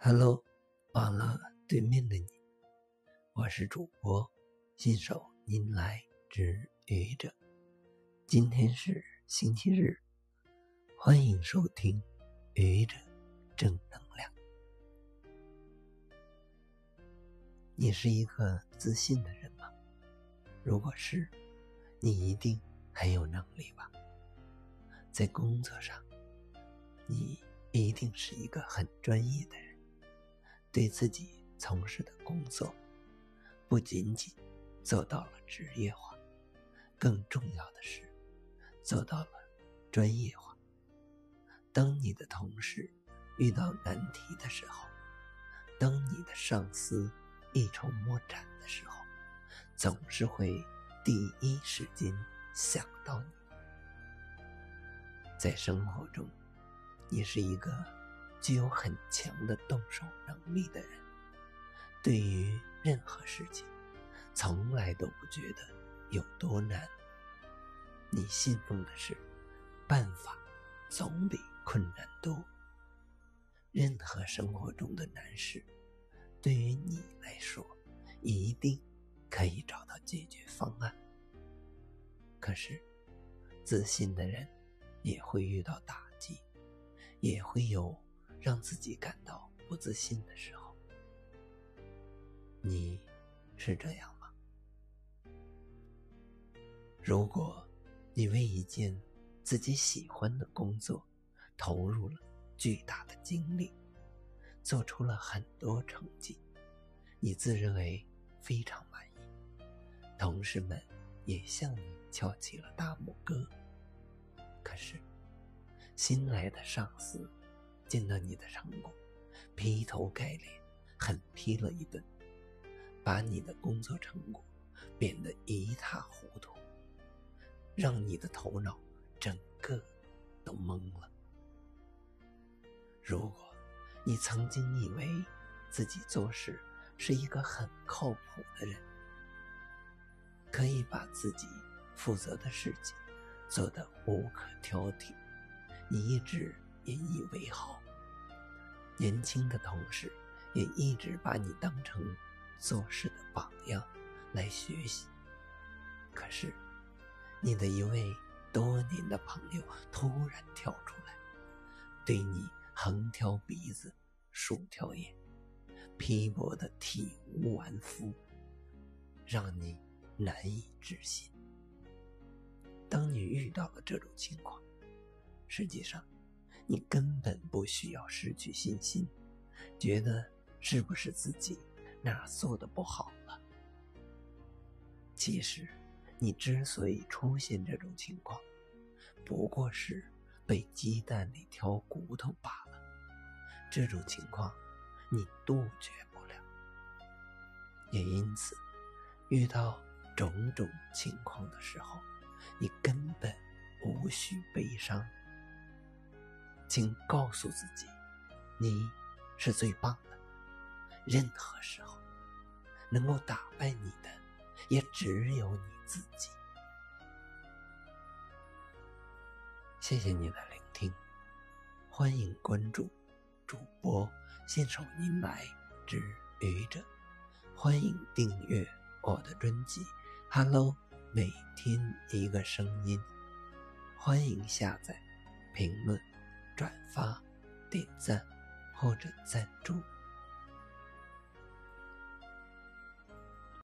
Hello，网络对面的你，我是主播信手拈来之愚者。今天是星期日，欢迎收听愚者正能量。你是一个自信的人吗？如果是，你一定很有能力吧？在工作上，你一定是一个很专业的人，对自己从事的工作，不仅仅做到了职业化，更重要的是做到了专业化。当你的同事遇到难题的时候，当你的上司一筹莫展的时候，总是会第一时间想到你。在生活中，你是一个具有很强的动手能力的人，对于任何事情，从来都不觉得有多难。你信奉的是，办法总比困难多。任何生活中的难事，对于你来说，一定可以找到解决方案。可是，自信的人。也会遇到打击，也会有让自己感到不自信的时候。你是这样吗？如果你为一件自己喜欢的工作投入了巨大的精力，做出了很多成绩，你自认为非常满意，同事们也向你翘起了大拇哥。可是，新来的上司见到你的成果，劈头盖脸狠批了一顿，把你的工作成果贬得一塌糊涂，让你的头脑整个都懵了。如果你曾经以为自己做事是一个很靠谱的人，可以把自己负责的事情。做得无可挑剔，你一直引以为豪。年轻的同事也一直把你当成做事的榜样来学习。可是，你的一位多年的朋友突然跳出来，对你横挑鼻子竖挑眼，批驳的体无完肤，让你难以置信。当你遇到了这种情况，实际上，你根本不需要失去信心，觉得是不是自己哪做的不好了？其实，你之所以出现这种情况，不过是被鸡蛋里挑骨头罢了。这种情况，你杜绝不了。也因此，遇到种种情况的时候，你根本无需悲伤，请告诉自己，你是最棒的。任何时候，能够打败你的，也只有你自己。谢谢你的聆听，欢迎关注主播信手拈来之愚者，欢迎订阅我的专辑。Hello。每天一个声音，欢迎下载、评论、转发、点赞或者赞助。